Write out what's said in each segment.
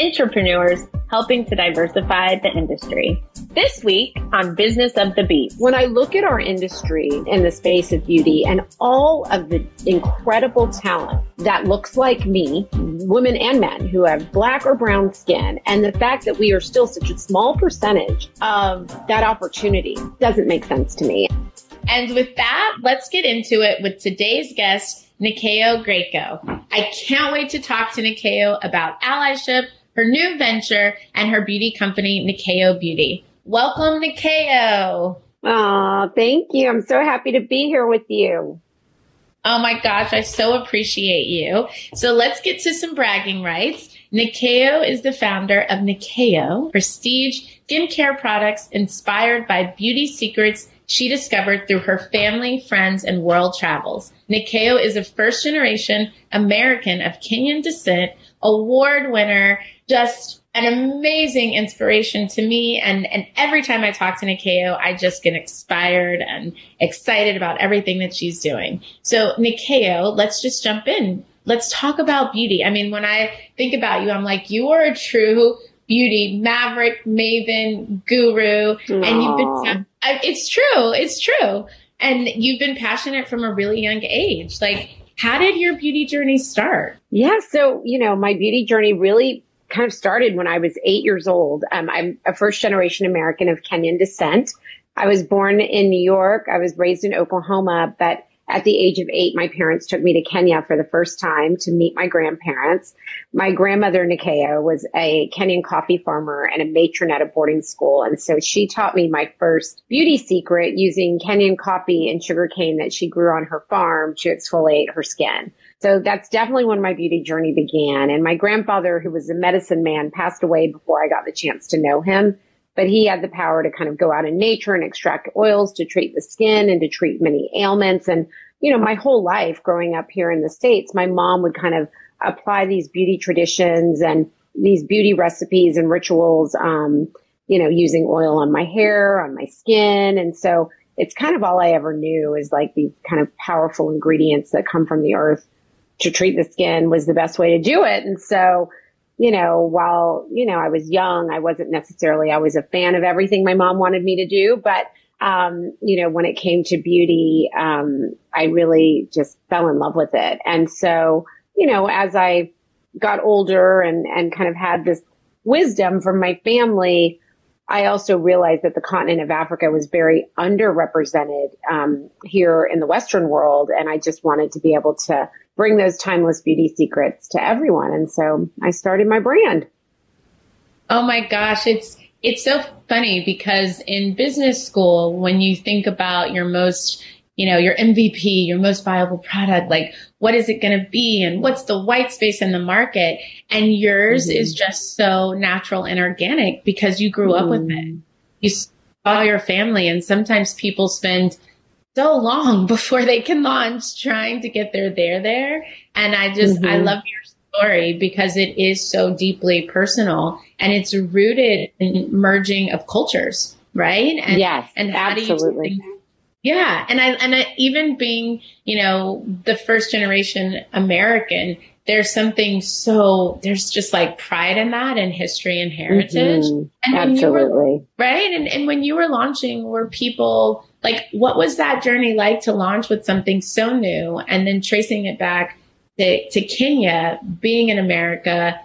entrepreneurs, helping to diversify the industry. This week on Business of the Beat. When I look at our industry in the space of beauty and all of the incredible talent that looks like me, women and men who have black or brown skin, and the fact that we are still such a small percentage of that opportunity doesn't make sense to me. And with that, let's get into it with today's guest, Nyakio Greico. I can't wait to talk to Nyakio about allyship, her new venture, and her beauty company, Nyakio Beauty. Welcome, Nyakio. Oh, thank you. I'm so happy to be here with you. Oh my gosh, I so appreciate you. So let's get to some bragging rights. Nyakio is the founder of Nyakio, prestige skincare products inspired by beauty secrets she discovered through her family, friends, and world travels. Nyakio is a first generation American of Kenyan descent, award winner, just an amazing inspiration to me. And, and every time I talk to Nyakio, I just get inspired and excited about everything that she's doing. So Nyakio, let's just jump in. Let's talk about beauty. I mean, when I think about you, I'm like, you are a true beauty maverick, maven, guru, Aww. and you've been, it's true. It's true. And you've been passionate from a really young age. Like, how did your beauty journey start? Yeah. So, you know, my beauty journey really kind of started when I was eight years old. Um, I'm a first generation American of Kenyan descent. I was born in New York. I was raised in Oklahoma, but at the age of eight, my parents took me to Kenya for the first time to meet my grandparents. My grandmother, Nyakio, was a Kenyan coffee farmer and a matron at a boarding school. And so she taught me my first beauty secret using Kenyan coffee and sugarcane that she grew on her farm to exfoliate her skin. So that's definitely when my beauty journey began. And my grandfather, who was a medicine man, passed away before I got the chance to know him but he had the power to kind of go out in nature and extract oils to treat the skin and to treat many ailments. And, you know, my whole life growing up here in the States, my mom would kind of apply these beauty traditions and these beauty recipes and rituals, um, you know, using oil on my hair, on my skin. And so it's kind of all I ever knew is like these kind of powerful ingredients that come from the earth to treat the skin was the best way to do it. And so, you know, while, you know, I was young, I wasn't necessarily always a fan of everything my mom wanted me to do, but, um, you know, when it came to beauty, um, I really just fell in love with it. And so, you know, as I got older and, and kind of had this wisdom from my family, I also realized that the continent of Africa was very underrepresented um, here in the Western world, and I just wanted to be able to bring those timeless beauty secrets to everyone. And so I started my brand. Oh my gosh, it's it's so funny because in business school, when you think about your most you know, your MVP, your most viable product, like what is it going to be and what's the white space in the market? And yours mm-hmm. is just so natural and organic because you grew mm-hmm. up with it. Mm-hmm. You saw your family and sometimes people spend so long before they can launch trying to get their there there. And I just, mm-hmm. I love your story because it is so deeply personal and it's rooted in merging of cultures, right? And, yes, and absolutely. Yeah. And I, and I, even being, you know, the first generation American, there's something so, there's just like pride in that and history and heritage. Mm-hmm. And Absolutely. Were, right. And, and when you were launching, were people like, what was that journey like to launch with something so new and then tracing it back to, to Kenya, being in America,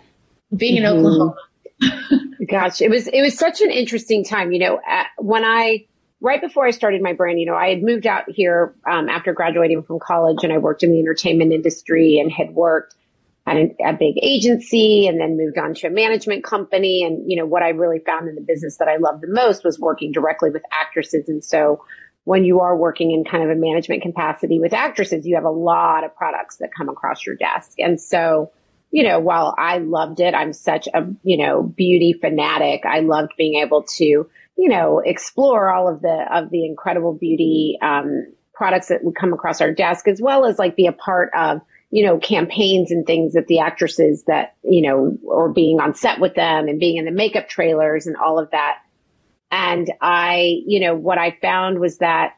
being mm-hmm. in Oklahoma? Gosh, it was, it was such an interesting time. You know, when I, right before I started my brand, you know, I had moved out here um, after graduating from college and I worked in the entertainment industry and had worked at a, a big agency and then moved on to a management company. And, you know, what I really found in the business that I loved the most was working directly with actresses. And so when you are working in kind of a management capacity with actresses, you have a lot of products that come across your desk. And so, you know, while I loved it, I'm such a, you know, beauty fanatic. I loved being able to, you know, explore all of the, of the incredible beauty, um, products that would come across our desk as well as like be a part of, you know, campaigns and things that the actresses that, you know, or being on set with them and being in the makeup trailers and all of that. And I, you know, what I found was that,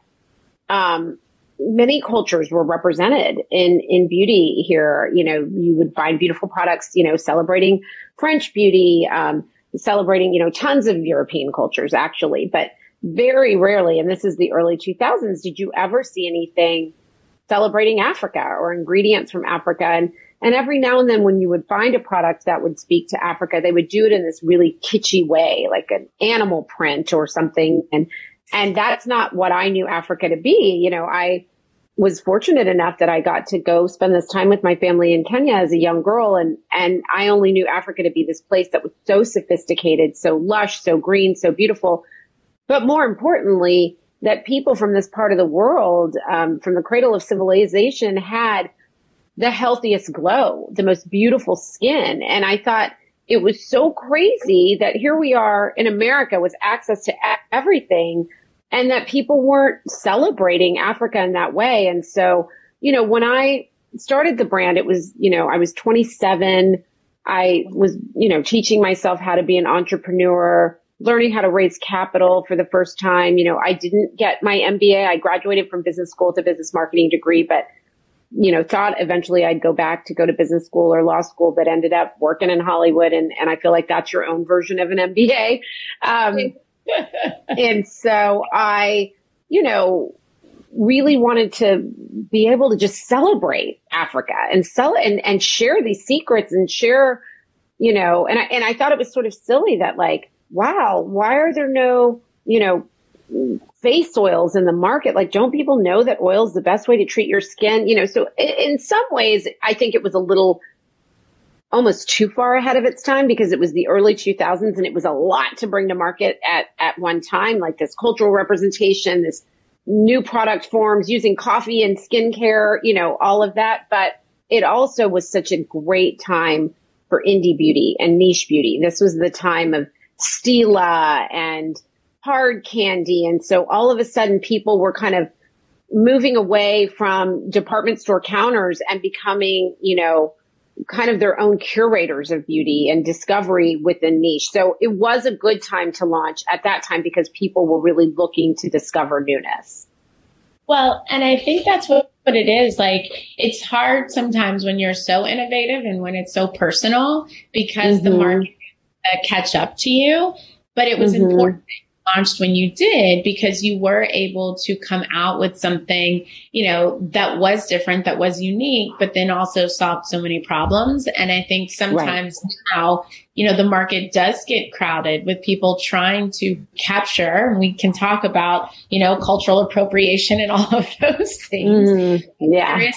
um, many cultures were represented in, in beauty here. You know, you would find beautiful products, you know, celebrating French beauty, um, celebrating, you know, tons of European cultures actually, but very rarely, and this is the early 2000s, did you ever see anything celebrating Africa or ingredients from Africa? And, and every now and then when you would find a product that would speak to Africa, they would do it in this really kitschy way, like an animal print or something. And and that's not what I knew Africa to be. You know, I was fortunate enough that I got to go spend this time with my family in Kenya as a young girl. And, and I only knew Africa to be this place that was so sophisticated, so lush, so green, so beautiful. But more importantly, that people from this part of the world, um, from the cradle of civilization had the healthiest glow, the most beautiful skin. And I thought, it was so crazy that here we are in America with access to everything and that people weren't celebrating Africa in that way. And so, you know, when I started the brand, it was, you know, I was 27. I was, you know, teaching myself how to be an entrepreneur, learning how to raise capital for the first time. You know, I didn't get my MBA. I graduated from business school a business marketing degree, but you know, thought eventually I'd go back to go to business school or law school, but ended up working in Hollywood. And, and I feel like that's your own version of an MBA. Um, and so I, you know, really wanted to be able to just celebrate Africa and sell and, and share these secrets and share, you know, and I, and I thought it was sort of silly that like, wow, why are there no, you know, face oils in the market. Like, don't people know that oil is the best way to treat your skin? You know, so in, in some ways, I think it was a little almost too far ahead of its time because it was the early 2000s and it was a lot to bring to market at, at one time, like this cultural representation, this new product forms using coffee and skincare, you know, all of that. But it also was such a great time for indie beauty and niche beauty. This was the time of Stila and hard candy. And so all of a sudden people were kind of moving away from department store counters and becoming, you know, kind of their own curators of beauty and discovery within niche. So it was a good time to launch at that time because people were really looking to discover newness. Well, and I think that's what, what it is. Like, it's hard sometimes when you're so innovative and when it's so personal because mm-hmm. the market uh, catch up to you. But it was mm-hmm. important launched when you did because you were able to come out with something, you know, that was different, that was unique, but then also solved so many problems. And I think sometimes right. now, you know, the market does get crowded with people trying to capture. We can talk about, you know, cultural appropriation and all of those things. Mm, yeah.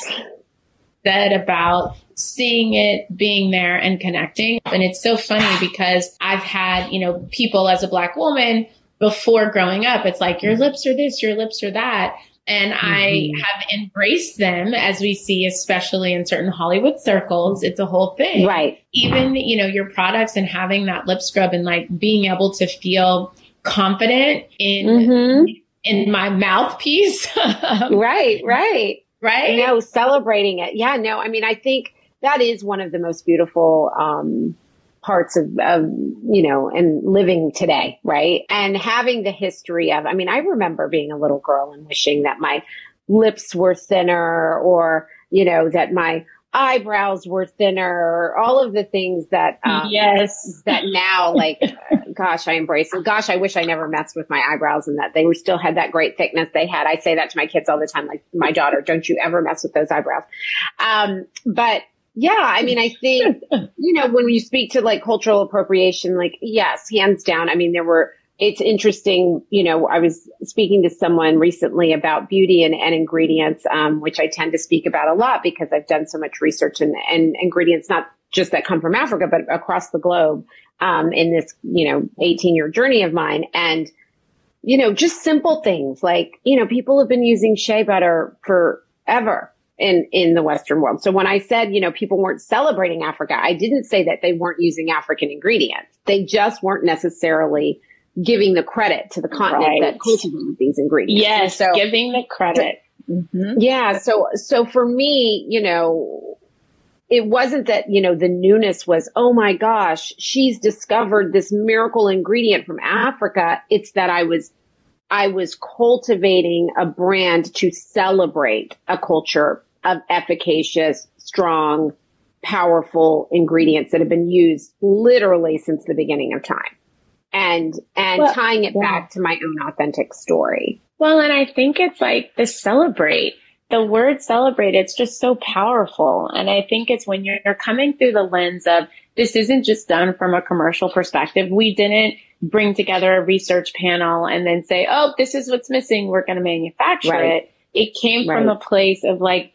Said about seeing it, being there and connecting. And it's so funny because I've had, you know, people as a black woman before growing up. It's like your lips are this, your lips are that. And mm-hmm. I have embraced them as we see, especially in certain Hollywood circles. It's a whole thing. Right. Even, you know, your products and having that lip scrub and like being able to feel confident in, mm-hmm. in my mouthpiece. right, right. Right. No, celebrating it. Yeah, no, I mean, I think that is one of the most beautiful, um, parts of, of, you know, and living today, right? And having the history of, I mean, I remember being a little girl and wishing that my lips were thinner or, you know, that my eyebrows were thinner, all of the things that, um, yes, that now, like, gosh, I embrace it. Gosh, I wish I never messed with my eyebrows and that they were still had that great thickness they had. I say that to my kids all the time, like my daughter, don't you ever mess with those eyebrows. Um, but, yeah, I mean, I think, you know, when you speak to like cultural appropriation, like, yes, hands down. I mean, there were, it's interesting, you know, I was speaking to someone recently about beauty and, and ingredients, um, which I tend to speak about a lot because I've done so much research and, and ingredients, not just that come from Africa, but across the globe, um, in this, you know, 18 year journey of mine. And, you know, just simple things like, you know, people have been using shea butter forever in, in the Western world. So when I said, you know, people weren't celebrating Africa, I didn't say that they weren't using African ingredients. They just weren't necessarily giving the credit to the continent right. that cultivated these ingredients. Yes, so, giving the credit. Mm-hmm. Yeah. So, so for me, you know, it wasn't that, you know, the newness was, oh my gosh, she's discovered this miracle ingredient from Africa. It's that I was, I was cultivating a brand to celebrate a culture of efficacious, strong, powerful ingredients that have been used literally since the beginning of time and and well, tying it yeah. back to my own authentic story. Well, and I think it's like the celebrate. The word celebrate, it's just so powerful. And I think it's when you're, coming through the lens of this isn't just done from a commercial perspective. We didn't bring together a research panel and then say, oh, this is what's missing. We're going to manufacture right. it. It came right. from a place of like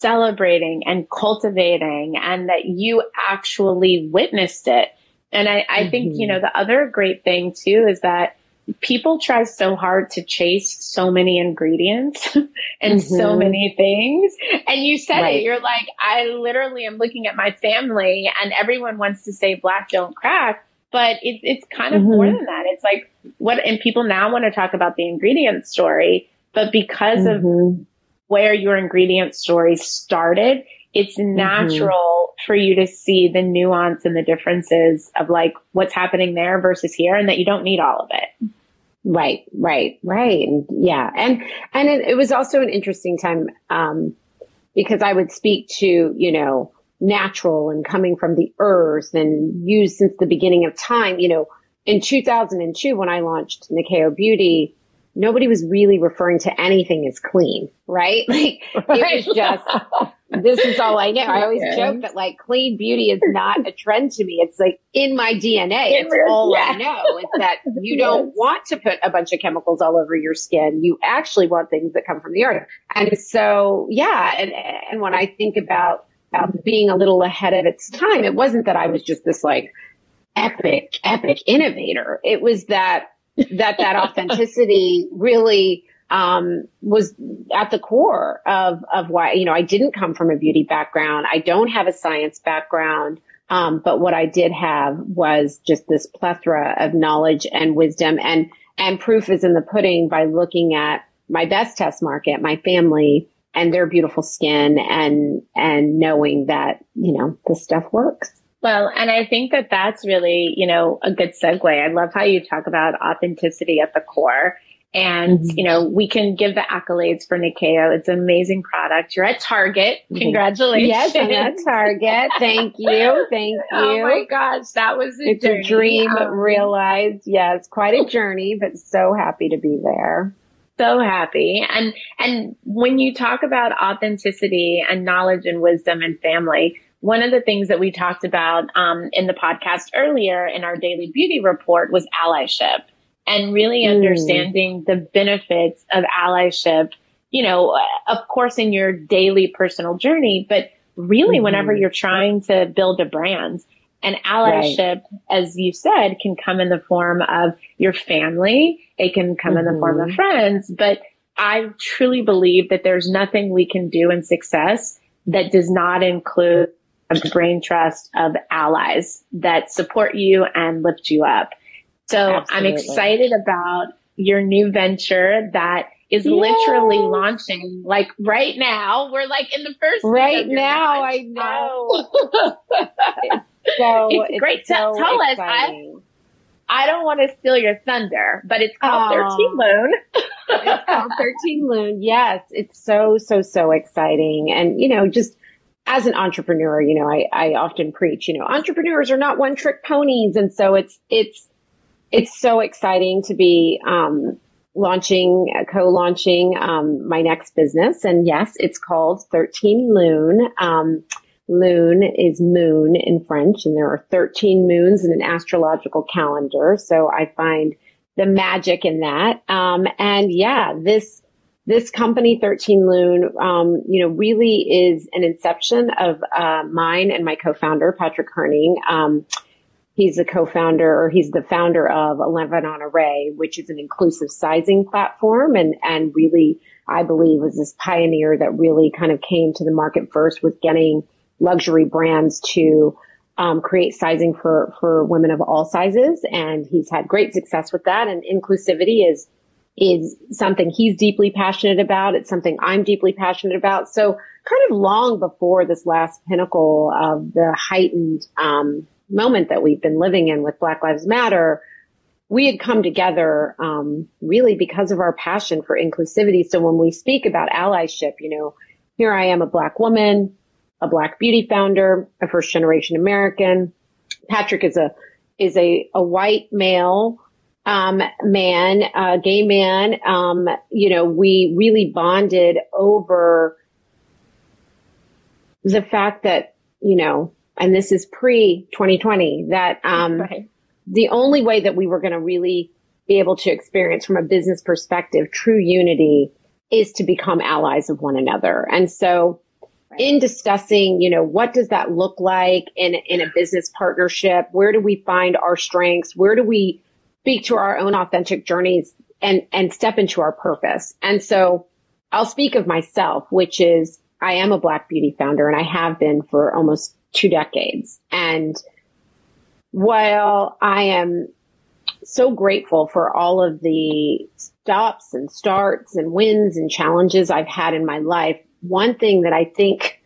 celebrating and cultivating and that you actually witnessed it. And I, I mm-hmm. think, you know, the other great thing too is that people try so hard to chase so many ingredients and mm-hmm. so many things. And you said right. it, you're like, I literally am looking at my family and everyone wants to say black don't crack, but it, it's kind of mm-hmm. more than that. It's like what, and people now want to talk about the ingredient story, but because mm-hmm. of where your ingredient story started, it's mm-hmm. natural for you to see the nuance and the differences of like what's happening there versus here and that you don't need all of it. Right, right, right. Yeah. And, and it, it was also an interesting time, um, because I would speak to, you know, natural and coming from the earth and used since the beginning of time, you know, in 2002 when I launched Nyakio Beauty, nobody was really referring to anything as clean, right? Like right. it was just this is all I know. I always joke that like clean beauty is not a trend to me. It's like in my DNA. It's all I know. It's that you don't want to put a bunch of chemicals all over your skin. You actually want things that come from the earth. And so, yeah. And, and when I think about, about being a little ahead of its time, it wasn't that I was just this like epic, epic innovator. It was that, that, that authenticity really um, was at the core of, of why, you know, I didn't come from a beauty background. I don't have a science background. Um, but what I did have was just this plethora of knowledge and wisdom and, and proof is in the pudding by looking at my best test market, my family and their beautiful skin and, and knowing that, you know, this stuff works. Well, and I think that that's really, you know, a good segue. I love how you talk about authenticity at the core. And, mm-hmm. you know, we can give the accolades for Nyakio. It's an amazing product. You're at Target. Mm-hmm. Congratulations. Yes, I'm at Target. Thank you. Thank you. Oh my gosh. That was a It's journey. a dream um, realized. Yeah, it's quite a journey, but so happy to be there. So happy. And, and when you talk about authenticity and knowledge and wisdom and family, one of the things that we talked about, um, in the podcast earlier in our daily beauty report was allyship and really mm. understanding the benefits of allyship, you know, of course in your daily personal journey, but really mm-hmm. whenever you're trying to build a brand. And allyship, right. as you said, can come in the form of your family. It can come mm-hmm. in the form of mm-hmm. friends, but I truly believe that there's nothing we can do in success that does not include a brain trust of allies that support you and lift you up. So Absolutely. I'm excited about your new venture that is Yay. literally launching like right now. We're like in the first right now. I know. it's so it's great. It's so tell us. I, I don't want to steal your thunder, but it's called Thirteen Lune. it's called Thirteen Lune. Yes, it's so so so exciting, and you know just as an entrepreneur, you know, I, I often preach, you know, entrepreneurs are not one trick ponies. And so it's, it's it's so exciting to be um, launching, uh, co-launching um, my next business. And yes, it's called 13 Lune. Um, Lune is moon in French, and there are 13 moons in an astrological calendar. So I find the magic in that. Um, and yeah, this this company, 13 Lune, um, you know, really is an inception of uh, mine and my co-founder, Patrick Herning. Um, He's the co-founder or he's the founder of 11 Honoré, which is an inclusive sizing platform and, and really, I believe was this pioneer that really kind of came to the market first with getting luxury brands to um, create sizing for, for women of all sizes. And he's had great success with that. And inclusivity is, is something he's deeply passionate about. It's something I'm deeply passionate about. So kind of long before this last pinnacle of the heightened, um, moment that we've been living in with Black Lives Matter, we had come together um, really because of our passion for inclusivity. So when we speak about allyship, you know, here I am, a black woman, a black beauty founder, a first generation American. Patrick is a is a a white male um, man, a gay man. Um, you know, we really bonded over the fact that you know and this is pre 2020 that, um, right. the only way that we were going to really be able to experience from a business perspective true unity is to become allies of one another. And so in discussing, you know, what does that look like in, in a business partnership? Where do we find our strengths? Where do we speak to our own authentic journeys and, and step into our purpose? And so I'll speak of myself, which is I am a black beauty founder and I have been for almost two decades. And while I am so grateful for all of the stops and starts and wins and challenges I've had in my life, one thing that I think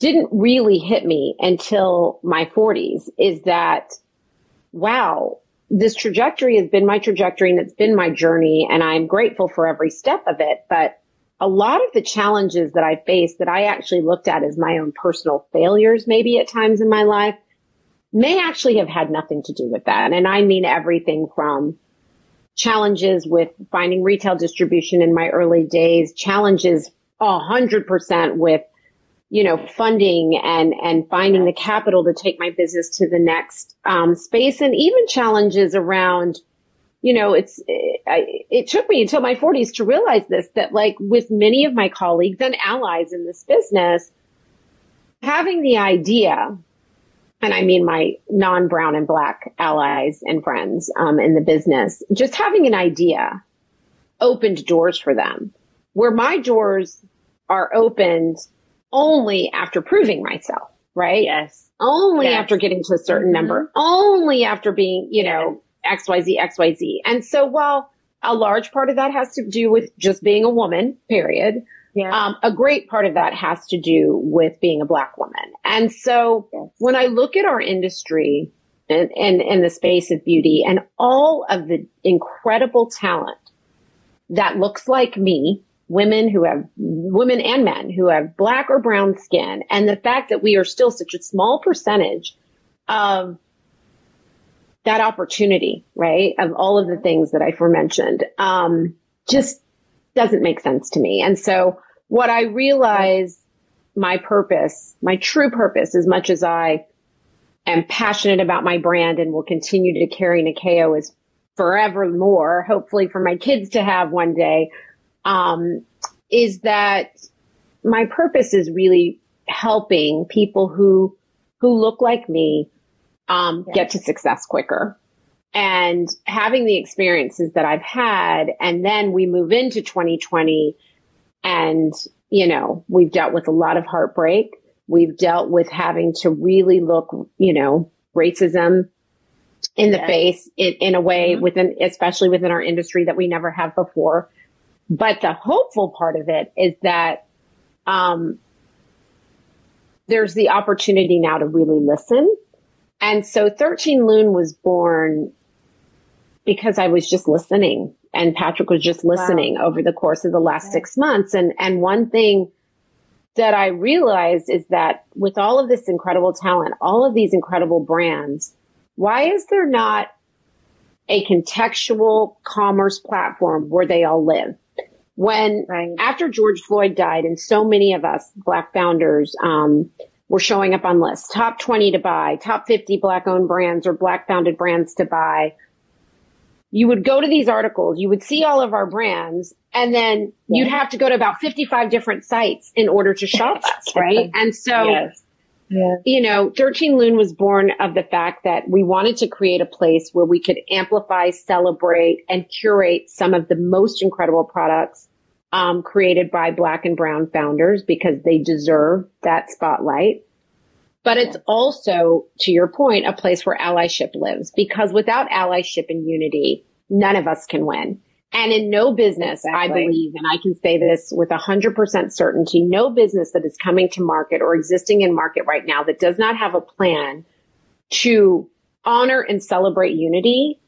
didn't really hit me until my 40s is that, wow, this trajectory has been my trajectory and it's been my journey and I'm grateful for every step of it. But a lot of the challenges that I faced that I actually looked at as my own personal failures, maybe at times in my life, may actually have had nothing to do with that. And I mean everything from challenges with finding retail distribution in my early days, challenges a hundred percent with, you know, funding and, and finding the capital to take my business to the next, um, space. And even challenges around, you know, it's, it, it took me until my forties to realize this, that like with many of my colleagues and allies in this business, having the idea, and I mean my non-brown and black allies and friends, um, in the business, just having an idea opened doors for them. Where my doors are opened only after proving myself, right? Yes. Only yes. after getting to a certain mm-hmm. number, only after being, you know, XYZ, XYZ. And so while a large part of that has to do with just being a woman, period. Yeah. Um, a great part of that has to do with being a black woman. And so yes. when I look at our industry and, and, and the space of beauty and all of the incredible talent that looks like me, women who have, women and men who have black or brown skin, and the fact that we are still such a small percentage of that opportunity, right? Of all of the things that I forementioned, um, just doesn't make sense to me. And so what I realize my purpose, my true purpose, as much as I am passionate about my brand and will continue to carry Nyakio as forevermore, hopefully for my kids to have one day, um, is that my purpose is really helping people who, who look like me, um, yeah. get to success quicker. And having the experiences that I've had, and then we move into 2020 and, you know, we've dealt with a lot of heartbreak. We've dealt with having to really look, you know, racism in the face in, in, a way mm-hmm. within, especially within our industry that we never have before. But the hopeful part of it is that, um, there's the opportunity now to really listen and so 13 Lune was born because I was just listening and Patrick was just listening wow. over the course of the last six months. And, and one thing that I realized is that with all of this incredible talent, all of these incredible brands, why is there not a contextual commerce platform where they all live? When right. after George Floyd died and so many of us black founders, um, were showing up on lists. Top 20 to buy, top 50 black owned brands or black founded brands to buy. You would go to these articles, you would see all of our brands, and then yeah. you'd have to go to about 55 different sites in order to shop us, right? And so yes. Yeah. you know, 13 Lune was born of the fact that we wanted to create a place where we could amplify, celebrate, and curate some of the most incredible products um, created by black and brown founders because they deserve that spotlight. But it's also, to your point, a place where allyship lives because without allyship and unity, none of us can win. And in no business, exactly. I believe, and I can say this with a hundred percent certainty, no business that is coming to market or existing in market right now that does not have a plan to honor and celebrate unity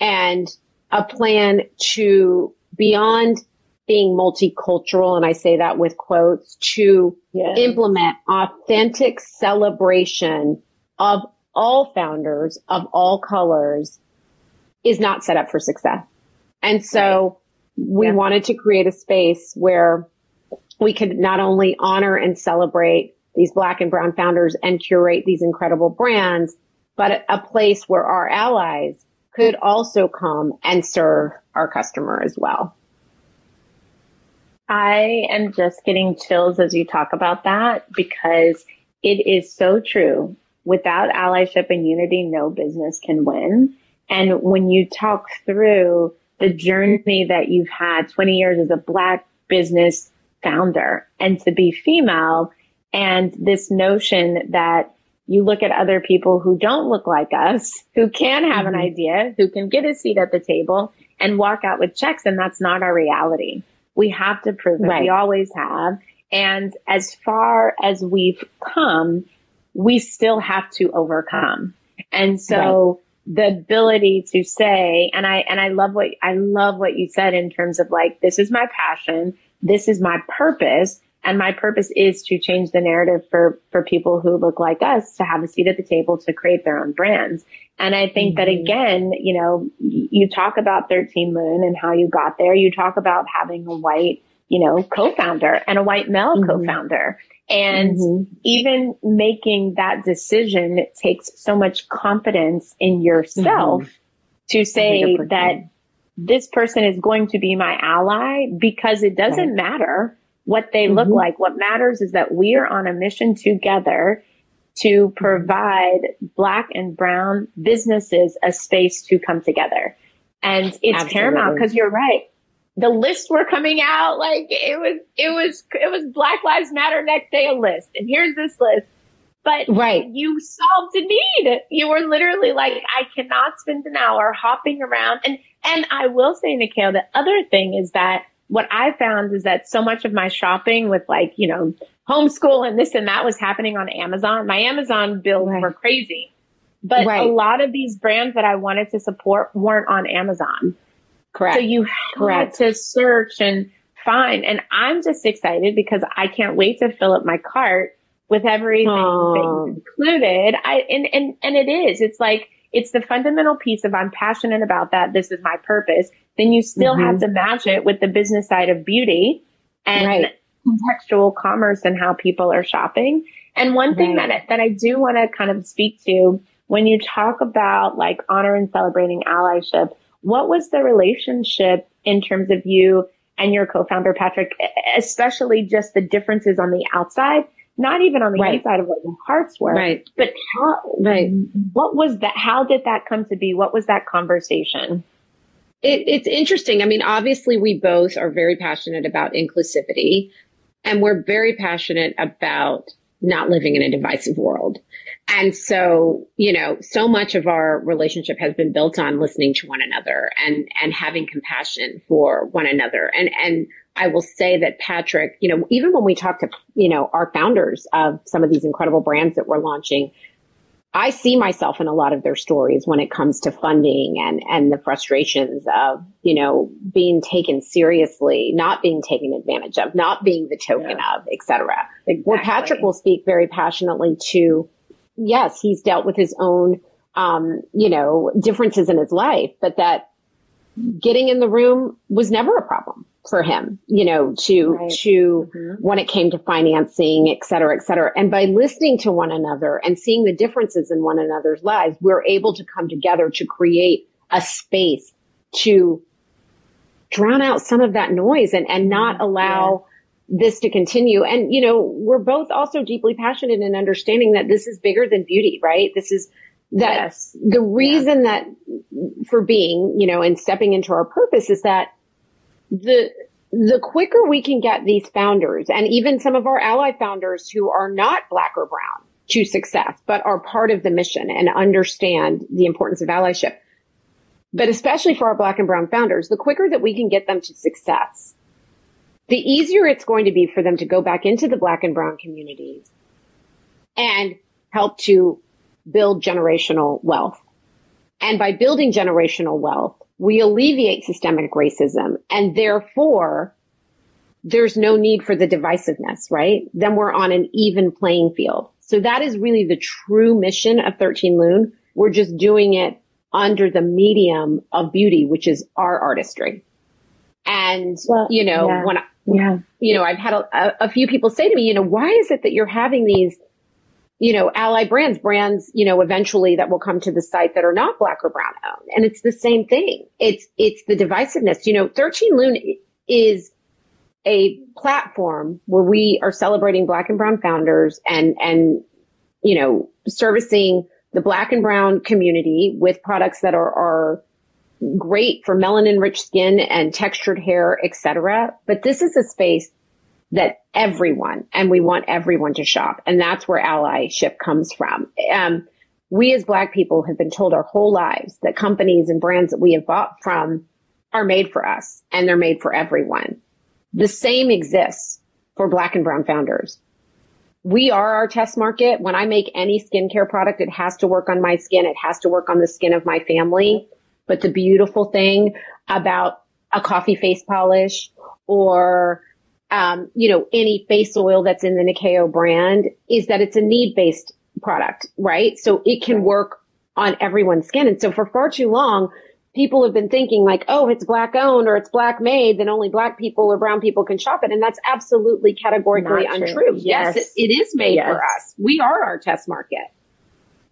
and a plan to beyond being multicultural, and I say that with quotes, to yes. implement authentic celebration of all founders of all colors is not set up for success. And so we yeah. wanted to create a space where we could not only honor and celebrate these black and brown founders and curate these incredible brands, but a place where our allies could also come and serve our customer as well. I am just getting chills as you talk about that because it is so true. Without allyship and unity, no business can win. And when you talk through the journey that you've had 20 years as a black business founder and to be female and this notion that you look at other people who don't look like us, who can have mm-hmm. an idea, who can get a seat at the table and walk out with checks. And that's not our reality. We have to prove it. Right. We always have. And as far as we've come, we still have to overcome. And so right. The ability to say, and I, and I love what, I love what you said in terms of like, this is my passion. This is my purpose. And my purpose is to change the narrative for, for people who look like us to have a seat at the table to create their own brands. And I think mm-hmm. that again, you know, you talk about 13 Moon and how you got there. You talk about having a white, you know, co-founder and a white male mm-hmm. co-founder. And mm-hmm. even making that decision takes so much confidence in yourself mm-hmm. to say 100%. that this person is going to be my ally because it doesn't right. matter what they look mm-hmm. like. What matters is that we are on a mission together to provide black and brown businesses a space to come together. And it's Absolutely. paramount because you're right. The lists were coming out like it was, it was, it was Black Lives Matter next day a list. And here's this list. But right. you solved a need. You were literally like, I cannot spend an hour hopping around. And, and I will say, Nyakio, the other thing is that what I found is that so much of my shopping with like, you know, homeschool and this and that was happening on Amazon. My Amazon bills right. were crazy. But right. a lot of these brands that I wanted to support weren't on Amazon. Correct. So you had to search and find. And I'm just excited because I can't wait to fill up my cart with everything included. I, and, and, and it is, it's like, it's the fundamental piece of I'm passionate about that. This is my purpose. Then you still mm-hmm. have to match it with the business side of beauty and right contextual commerce and how people are shopping. And one thing right. that, that I do want to kind of speak to when you talk about like honor and celebrating allyship, what was the relationship in terms of you and your co-founder, Patrick, especially just the differences on the outside, not even on the right. inside of what your hearts were, right. but how, right. what was that? How did that come to be? What was that conversation? It, it's interesting. I mean, obviously we both are very passionate about inclusivity. And we're very passionate about not living in a divisive world. And so, you know, so much of our relationship has been built on listening to one another and, and having compassion for one another. And, and I will say that Patrick, you know, even when we talk to, you know, our founders of some of these incredible brands that we're launching, I see myself in a lot of their stories when it comes to funding and, and the frustrations of, you know, being taken seriously, not being taken advantage of, not being the token yeah. of, et cetera. Exactly. Where Patrick will speak very passionately to, yes, he's dealt with his own, um, you know, differences in his life, but that getting in the room was never a problem for him, you know, to, right. to mm-hmm. when it came to financing, et cetera, et cetera. And by listening to one another and seeing the differences in one another's lives, we're able to come together to create a space to drown out some of that noise and, and not allow this to continue. And, you know, we're both also deeply passionate in understanding that this is bigger than beauty, right? This is that yes. the reason yeah. that for being, you know, and stepping into our purpose is that the, the quicker we can get these founders and even some of our ally founders who are not black or brown to success, but are part of the mission and understand the importance of allyship. But especially for our black and brown founders, the quicker that we can get them to success, the easier it's going to be for them to go back into the black and brown communities and help to build generational wealth. And by building generational wealth, we alleviate systemic racism and therefore there's no need for the divisiveness, right? Then we're on an even playing field. So that is really the true mission of 13 Lune. We're just doing it under the medium of beauty, which is our artistry. And, well, you know, yeah, when I, yeah. you know, I've had a, a few people say to me, you know, why is it that you're having these you know, ally brands, brands, you know, eventually that will come to the site that are not black or brown owned. And it's the same thing. It's, it's the divisiveness. You know, 13 Lune is a platform where we are celebrating black and brown founders and, and, you know, servicing the black and brown community with products that are, are great for melanin rich skin and textured hair, etc. But this is a space that everyone, and we want everyone to shop. And that's where allyship comes from. Um, we as black people have been told our whole lives that companies and brands that we have bought from are made for us and they're made for everyone. The same exists for black and brown founders. We are our test market. When I make any skincare product, it has to work on my skin. It has to work on the skin of my family. But the beautiful thing about a coffee face polish or um, you know, any face oil that's in the Nyakio brand is that it's a need based product, right? So it can work on everyone's skin. And so for far too long, people have been thinking like, oh, it's black owned or it's black made, then only black people or brown people can shop it. And that's absolutely categorically Not untrue. True. Yes, yes it, it is made yes. for us. We are our test market,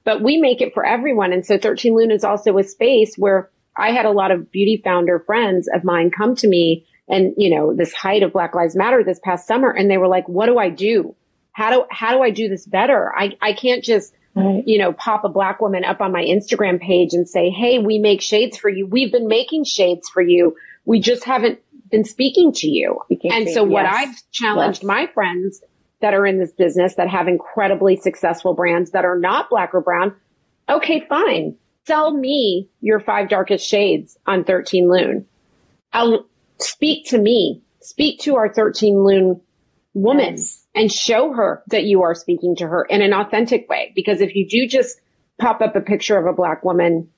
but we make it for everyone. And so 13 Lune is also a space where I had a lot of beauty founder friends of mine come to me and, you know, this height of Black Lives Matter this past summer. And they were like, what do I do? How do, how do I do this better? I, I can't just, right. you know, pop a black woman up on my Instagram page and say, Hey, we make shades for you. We've been making shades for you. We just haven't been speaking to you. And so yes. what I've challenged yes. my friends that are in this business that have incredibly successful brands that are not black or brown. Okay, fine. Sell me your five darkest shades on 13 Lune. I'll, speak to me, speak to our 13 Lune woman yes. and show her that you are speaking to her in an authentic way. Because if you do just pop up a picture of a black woman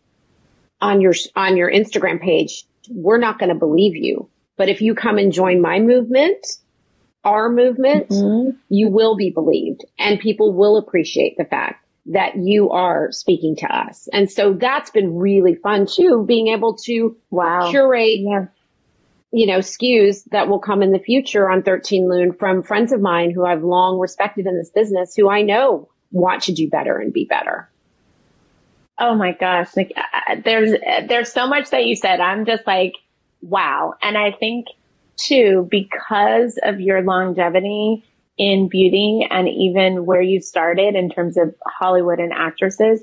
on your, on your Instagram page, we're not going to believe you. But if you come and join my movement, our movement, mm-hmm. you will be believed and people will appreciate the fact that you are speaking to us. And so that's been really fun too, being able to wow. curate yeah you know, SKUs that will come in the future on 13 Lune from friends of mine who I've long respected in this business who I know want to do better and be better. Oh my gosh. Like there's, there's so much that you said. I'm just like, wow. And I think too, because of your longevity in beauty and even where you started in terms of Hollywood and actresses,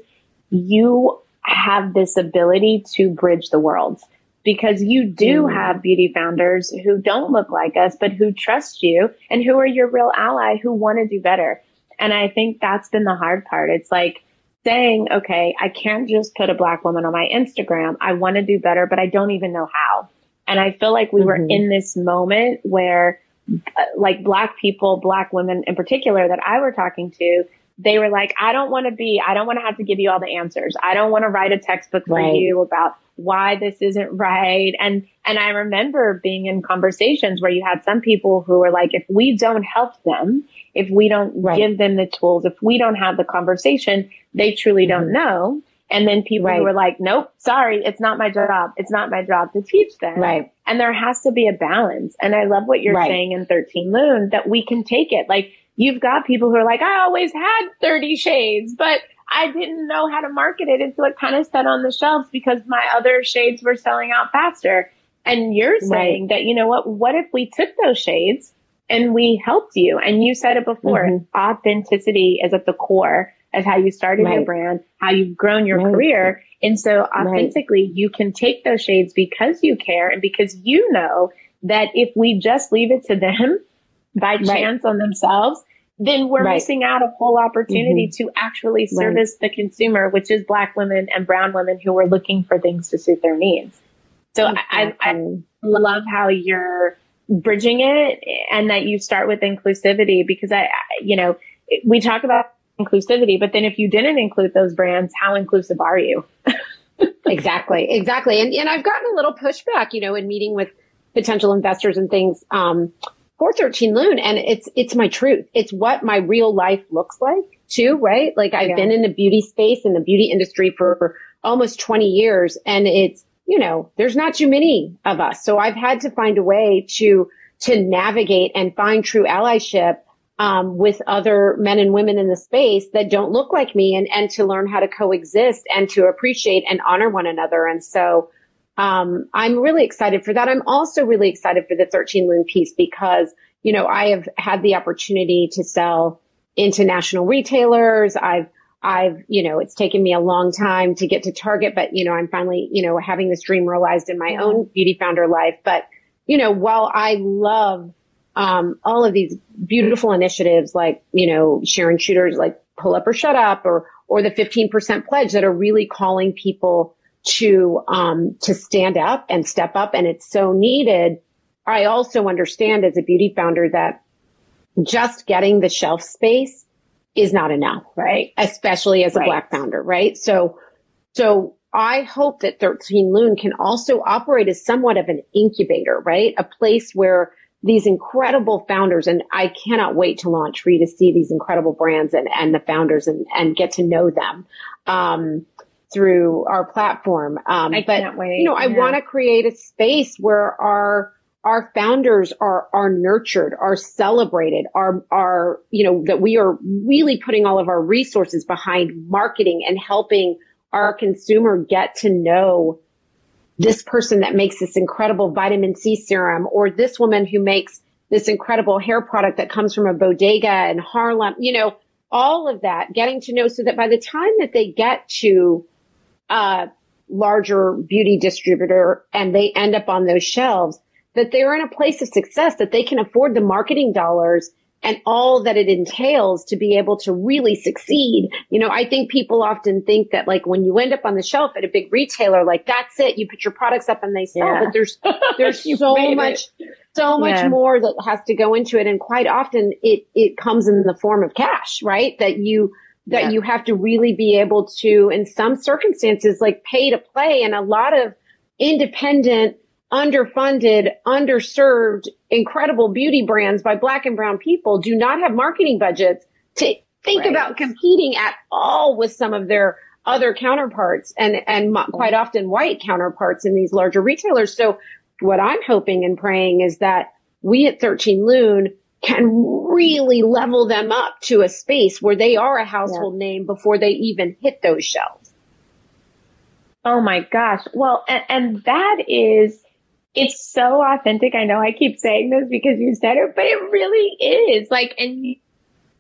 you have this ability to bridge the worlds because you do have beauty founders who don't look like us, but who trust you and who are your real ally who want to do better. And I think that's been the hard part. It's like saying, okay, I can't just put a black woman on my Instagram. I want to do better, but I don't even know how. And I feel like we mm-hmm. were in this moment where uh, like black people, black women in particular that I were talking to, they were like, I don't want to be, I don't want to have to give you all the answers. I don't want to write a textbook for right. you about why this isn't right. And, and I remember being in conversations where you had some people who were like, if we don't help them, if we don't right. give them the tools, if we don't have the conversation, they truly mm-hmm. don't know. And then people right. were like, nope, sorry, it's not my job. It's not my job to teach them. Right. And there has to be a balance. And I love what you're right. saying in 13 Lune that we can take it. Like you've got people who are like, I always had 30 shades, but I didn't know how to market it. And so it kind of sat on the shelves because my other shades were selling out faster. And you're saying right. that, you know what, what if we took those shades and we helped you. And you said it before, mm-hmm. authenticity is at the core of how you started right. your brand, how you've grown your right. career. And so authentically, you can take those shades because you care and because you know that if we just leave it to them by chance on themselves, then we're missing out a whole opportunity mm-hmm. to actually service the consumer, which is black women and brown women who are looking for things to suit their needs. So exactly. I, I love how you're bridging it and that you start with inclusivity because I, you know, we talk about inclusivity, but then if you didn't include those brands, how inclusive are you? exactly, exactly. And, and I've gotten a little pushback, you know, in meeting with potential investors and things, um, for 13 Lune. And it's, it's my truth. It's what my real life looks like too, right? Like I've yeah. been in the beauty space in the beauty industry for, for almost 20 years and it's, you know, there's not too many of us. So I've had to find a way to, to navigate and find true allyship um, with other men and women in the space that don't look like me and, and to learn how to coexist and to appreciate and honor one another. And so, um, I'm really excited for that. I'm also really excited for the 13 Lune piece because, you know, I have had the opportunity to sell into national retailers. I've, I've, you know, it's taken me a long time to get to Target, but, you know, I'm finally, you know, having this dream realized in my own beauty founder life. But, you know, while I love um, all of these beautiful initiatives like, you know, Sharon Chuter's like pull up or shut up or, or the 15% pledge that are really calling people to, um, to stand up and step up. And it's so needed. I also understand as a beauty founder that just getting the shelf space is not enough, right? Especially as a right. black founder, right? So, so I hope that 13 Lune can also operate as somewhat of an incubator, right? A place where these incredible founders and I cannot wait to launch for you to see these incredible brands and, and the founders and, and get to know them. Um, through our platform. Um, I but, can't wait. You know, I want to create a space where our, our founders are, are nurtured, are celebrated, are, are, you know, that we are really putting all of our resources behind marketing and helping our consumer get to know this person that makes this incredible vitamin C serum or this woman who makes this incredible hair product that comes from a bodega in Harlem, you know, all of that getting to know so that by the time that they get to a larger beauty distributor and they end up on those shelves, that they're in a place of success, that they can afford the marketing dollars and all that it entails to be able to really succeed. You know, I think people often think that like when you end up on the shelf at a big retailer, like that's it, you put your products up and they sell, yeah. but there's, there's so much, it. so much yeah. more that has to go into it. And quite often it, it comes in the form of cash, right? That you, that yeah. you have to really be able to, in some circumstances, like pay to play and a lot of independent underfunded, underserved, incredible beauty brands by black and brown people do not have marketing budgets to think right. about competing at all with some of their other counterparts and, and mm-hmm. quite often white counterparts in these larger retailers. So what I'm hoping and praying is that we at 13 Lune can really level them up to a space where they are a household yeah. name before they even hit those shelves. Oh my gosh. Well, and, and that is it's so authentic. I know I keep saying this because you said it, but it really is like, and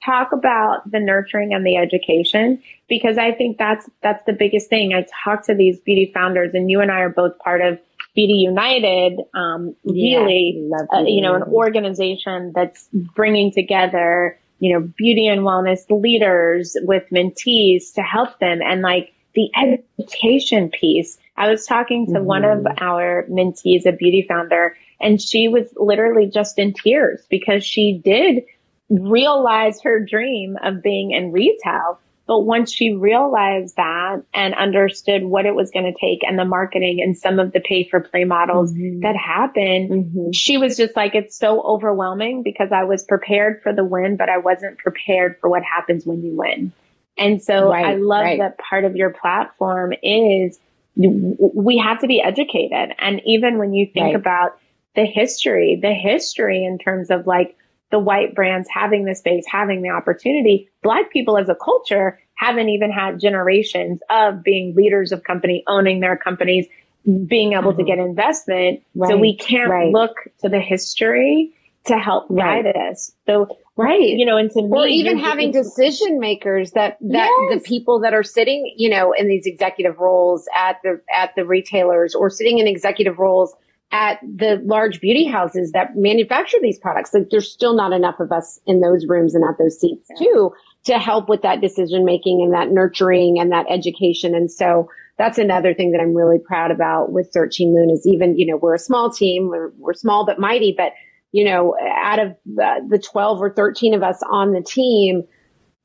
talk about the nurturing and the education because I think that's, that's the biggest thing. I talk to these beauty founders and you and I are both part of Beauty United, um, really, uh, you know, an organization that's bringing together, you know, beauty and wellness leaders with mentees to help them and like the education piece I was talking to mm-hmm. one of mm-hmm. our mentees, a beauty founder, and she was literally just in tears because she did realize her dream of being in retail. But once she realized that and understood what it was going to take and the marketing and some of the pay for play models mm-hmm. that happened, mm-hmm. she was just like, it's so overwhelming because I was prepared for the win, but I wasn't prepared for what happens when you win. And so right, I love right. that part of your platform is we have to be educated. And even when you think right. about the history, the history in terms of like the white brands having the space, having the opportunity, black people as a culture haven't even had generations of being leaders of company, owning their companies, being able mm-hmm. to get investment. Right. So we can't right. look to the history to help guide right. us. So, right. You know, and to me, or even having decision makers that, that yes. the people that are sitting, you know, in these executive roles at the, at the retailers or sitting in executive roles at the large beauty houses that manufacture these products. Like there's still not enough of us in those rooms and at those seats yeah. too to help with that decision making and that nurturing and that education. And so that's another thing that I'm really proud about with 13 Lune is even, you know, we're a small team. We're, we're small but mighty, but you know, out of the, the 12 or 13 of us on the team,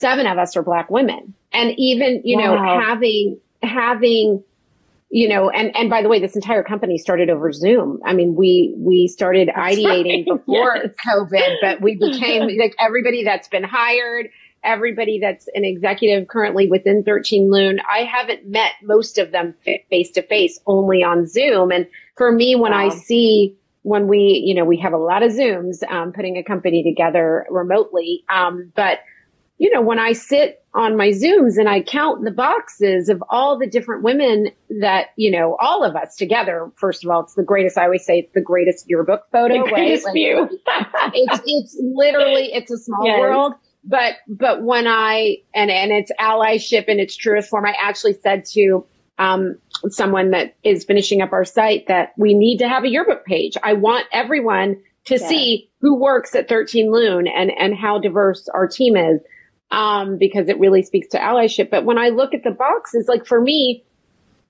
seven of us are black women. And even, you wow. know, having, having, you know, and, and by the way, this entire company started over Zoom. I mean, we, we started ideating right. before yes. COVID, but we became like everybody that's been hired, everybody that's an executive currently within 13 Lune. I haven't met most of them face to face, only on Zoom. And for me, when wow. I see when we, you know, we have a lot of Zooms, um, putting a company together remotely. Um, but, you know, when I sit on my Zooms and I count the boxes of all the different women that, you know, all of us together, first of all, it's the greatest, I always say it's the greatest yearbook photo, the greatest right? view. it's, it's literally, it's a small yes. world. But, but when I, and, and it's allyship in its truest form, I actually said to, um, someone that is finishing up our site that we need to have a yearbook page. I want everyone to yeah. see who works at 13 Lune and, and how diverse our team is. Um, because it really speaks to allyship. But when I look at the boxes, like for me,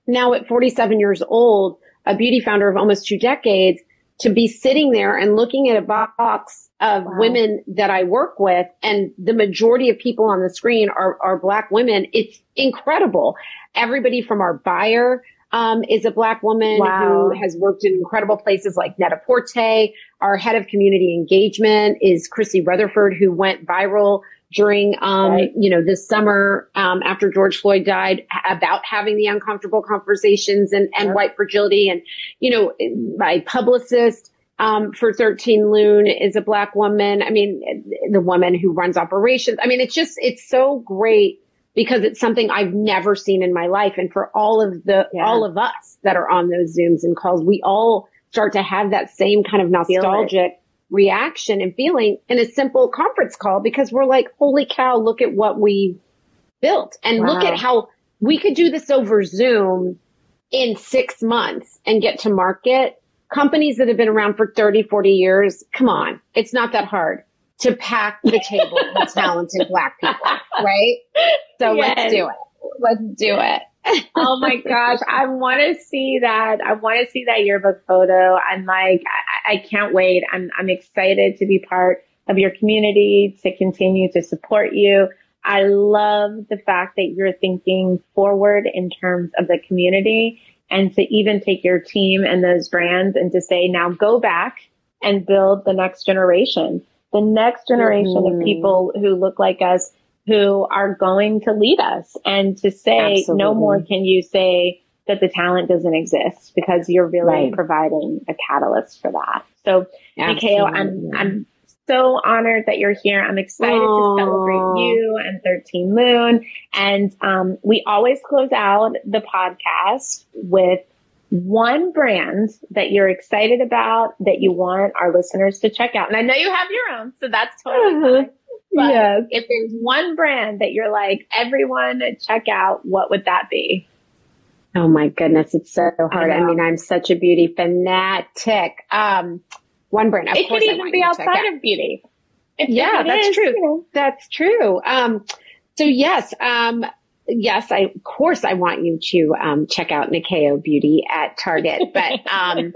now at 47 years old, a beauty founder of almost two decades, to be sitting there and looking at a box of wow. women that I work with and the majority of people on the screen are, are black women. It's incredible. Everybody from our buyer, um, is a black woman wow. who has worked in incredible places like Net-a-Porter. Our head of community engagement is Chrissy Rutherford, who went viral during, um, right. you know, this summer, um, after George Floyd died about having the uncomfortable conversations and, and white fragility. And, you know, my publicist, um, for 13 Lune is a black woman. I mean, the woman who runs operations. I mean, it's just, it's so great because it's something I've never seen in my life. And for all of the, yeah. all of us that are on those Zooms and calls, we all start to have that same kind of nostalgic reaction and feeling in a simple conference call because we're like, holy cow, look at what we built and wow. look at how we could do this over Zoom in six months and get to market. Companies that have been around for 30, 40 years, come on. It's not that hard to pack the table with talented black people, right? So yes. let's do it. Let's do it. Oh my gosh. I want to see that. I want to see that yearbook photo. I'm like, I, I can't wait. I'm, I'm excited to be part of your community, to continue to support you. I love the fact that you're thinking forward in terms of the community and to even take your team and those brands and to say, now go back and build the next generation, the next generation mm-hmm. of people who look like us who are going to lead us and to say Absolutely. no more can you say that the talent doesn't exist because you're really right. providing a catalyst for that. So, Nyakio, I'm, I'm so honored that you're here. I'm excited Aww. to celebrate you and 13 Lune. And, um, we always close out the podcast with one brand that you're excited about that you want our listeners to check out. And I know you have your own, so that's totally uh-huh. fine. But yes. if there's one brand that you're like, everyone check out, what would that be? Oh my goodness, it's so hard. I, I mean, I'm such a beauty fanatic. Um, one brand. Of it could even be outside of beauty. If yeah, that's is, true. You know. That's true. Um, so yes, um, yes, I, of course I want you to, um, check out Nyakio Beauty at Target, but, um,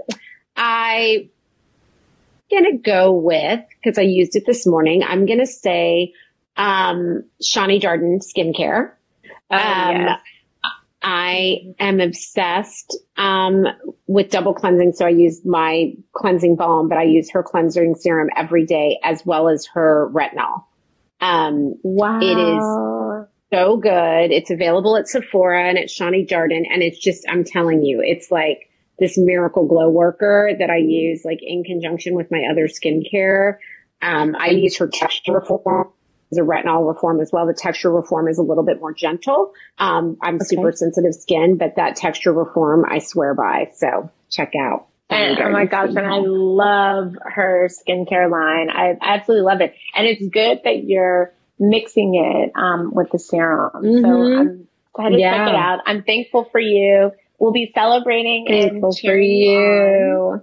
I gonna go with, cause I used it this morning, I'm gonna say, um, Shani Darden skincare. Oh, um, yes. I am obsessed, um, with double cleansing. So I use my cleansing balm, but I use her cleansing serum every day as well as her retinol. Um, wow. It is so good. It's available at Sephora and at Shani Darden. And it's just, I'm telling you, it's like, this miracle glow worker that I use like in conjunction with my other skincare. Um, I use her texture reform as a retinol reform as well. The texture reform is a little bit more gentle. Um, I'm okay. super sensitive skin, but that texture reform I swear by. So check out And oh my gosh, and I love her skincare line. I absolutely love it. And it's good that you're mixing it um, with the serum. Mm-hmm. So I'm excited yeah. to check it out. I'm thankful for you. We'll be celebrating thankful for you.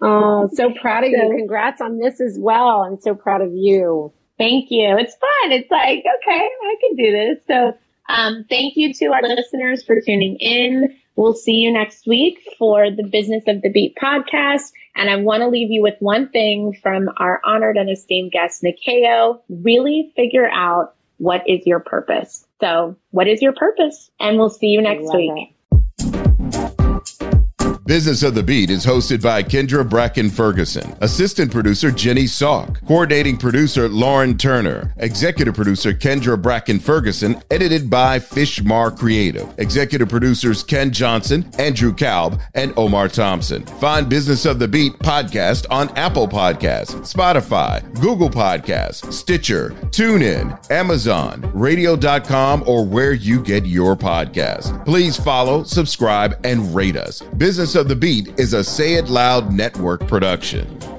Oh, so proud of you. Congrats on this as well. I'm so proud of you. Thank you. It's fun. It's like, okay, I can do this. So, um, thank you to our listeners for tuning in. We'll see you next week for the Business of the Beat podcast. And I want to leave you with one thing from our honored and esteemed guest, Nyakio. Really figure out what is your purpose. So what is your purpose? And we'll see you next week. It. Business of the Beat is hosted by Kendra Bracken Ferguson, assistant producer Jenny Salk, coordinating producer Lauren Turner, executive producer Kendra Bracken Ferguson, edited by Fishmar Creative, executive producers Ken Johnson, Andrew Kalb, and Omar Thompson. Find Business of the Beat podcast on Apple Podcasts, Spotify, Google Podcasts, Stitcher, TuneIn, Amazon, Radio.com, or where you get your podcasts. Please follow, subscribe, and rate us. Business of the Beat is a Say It Loud Network production.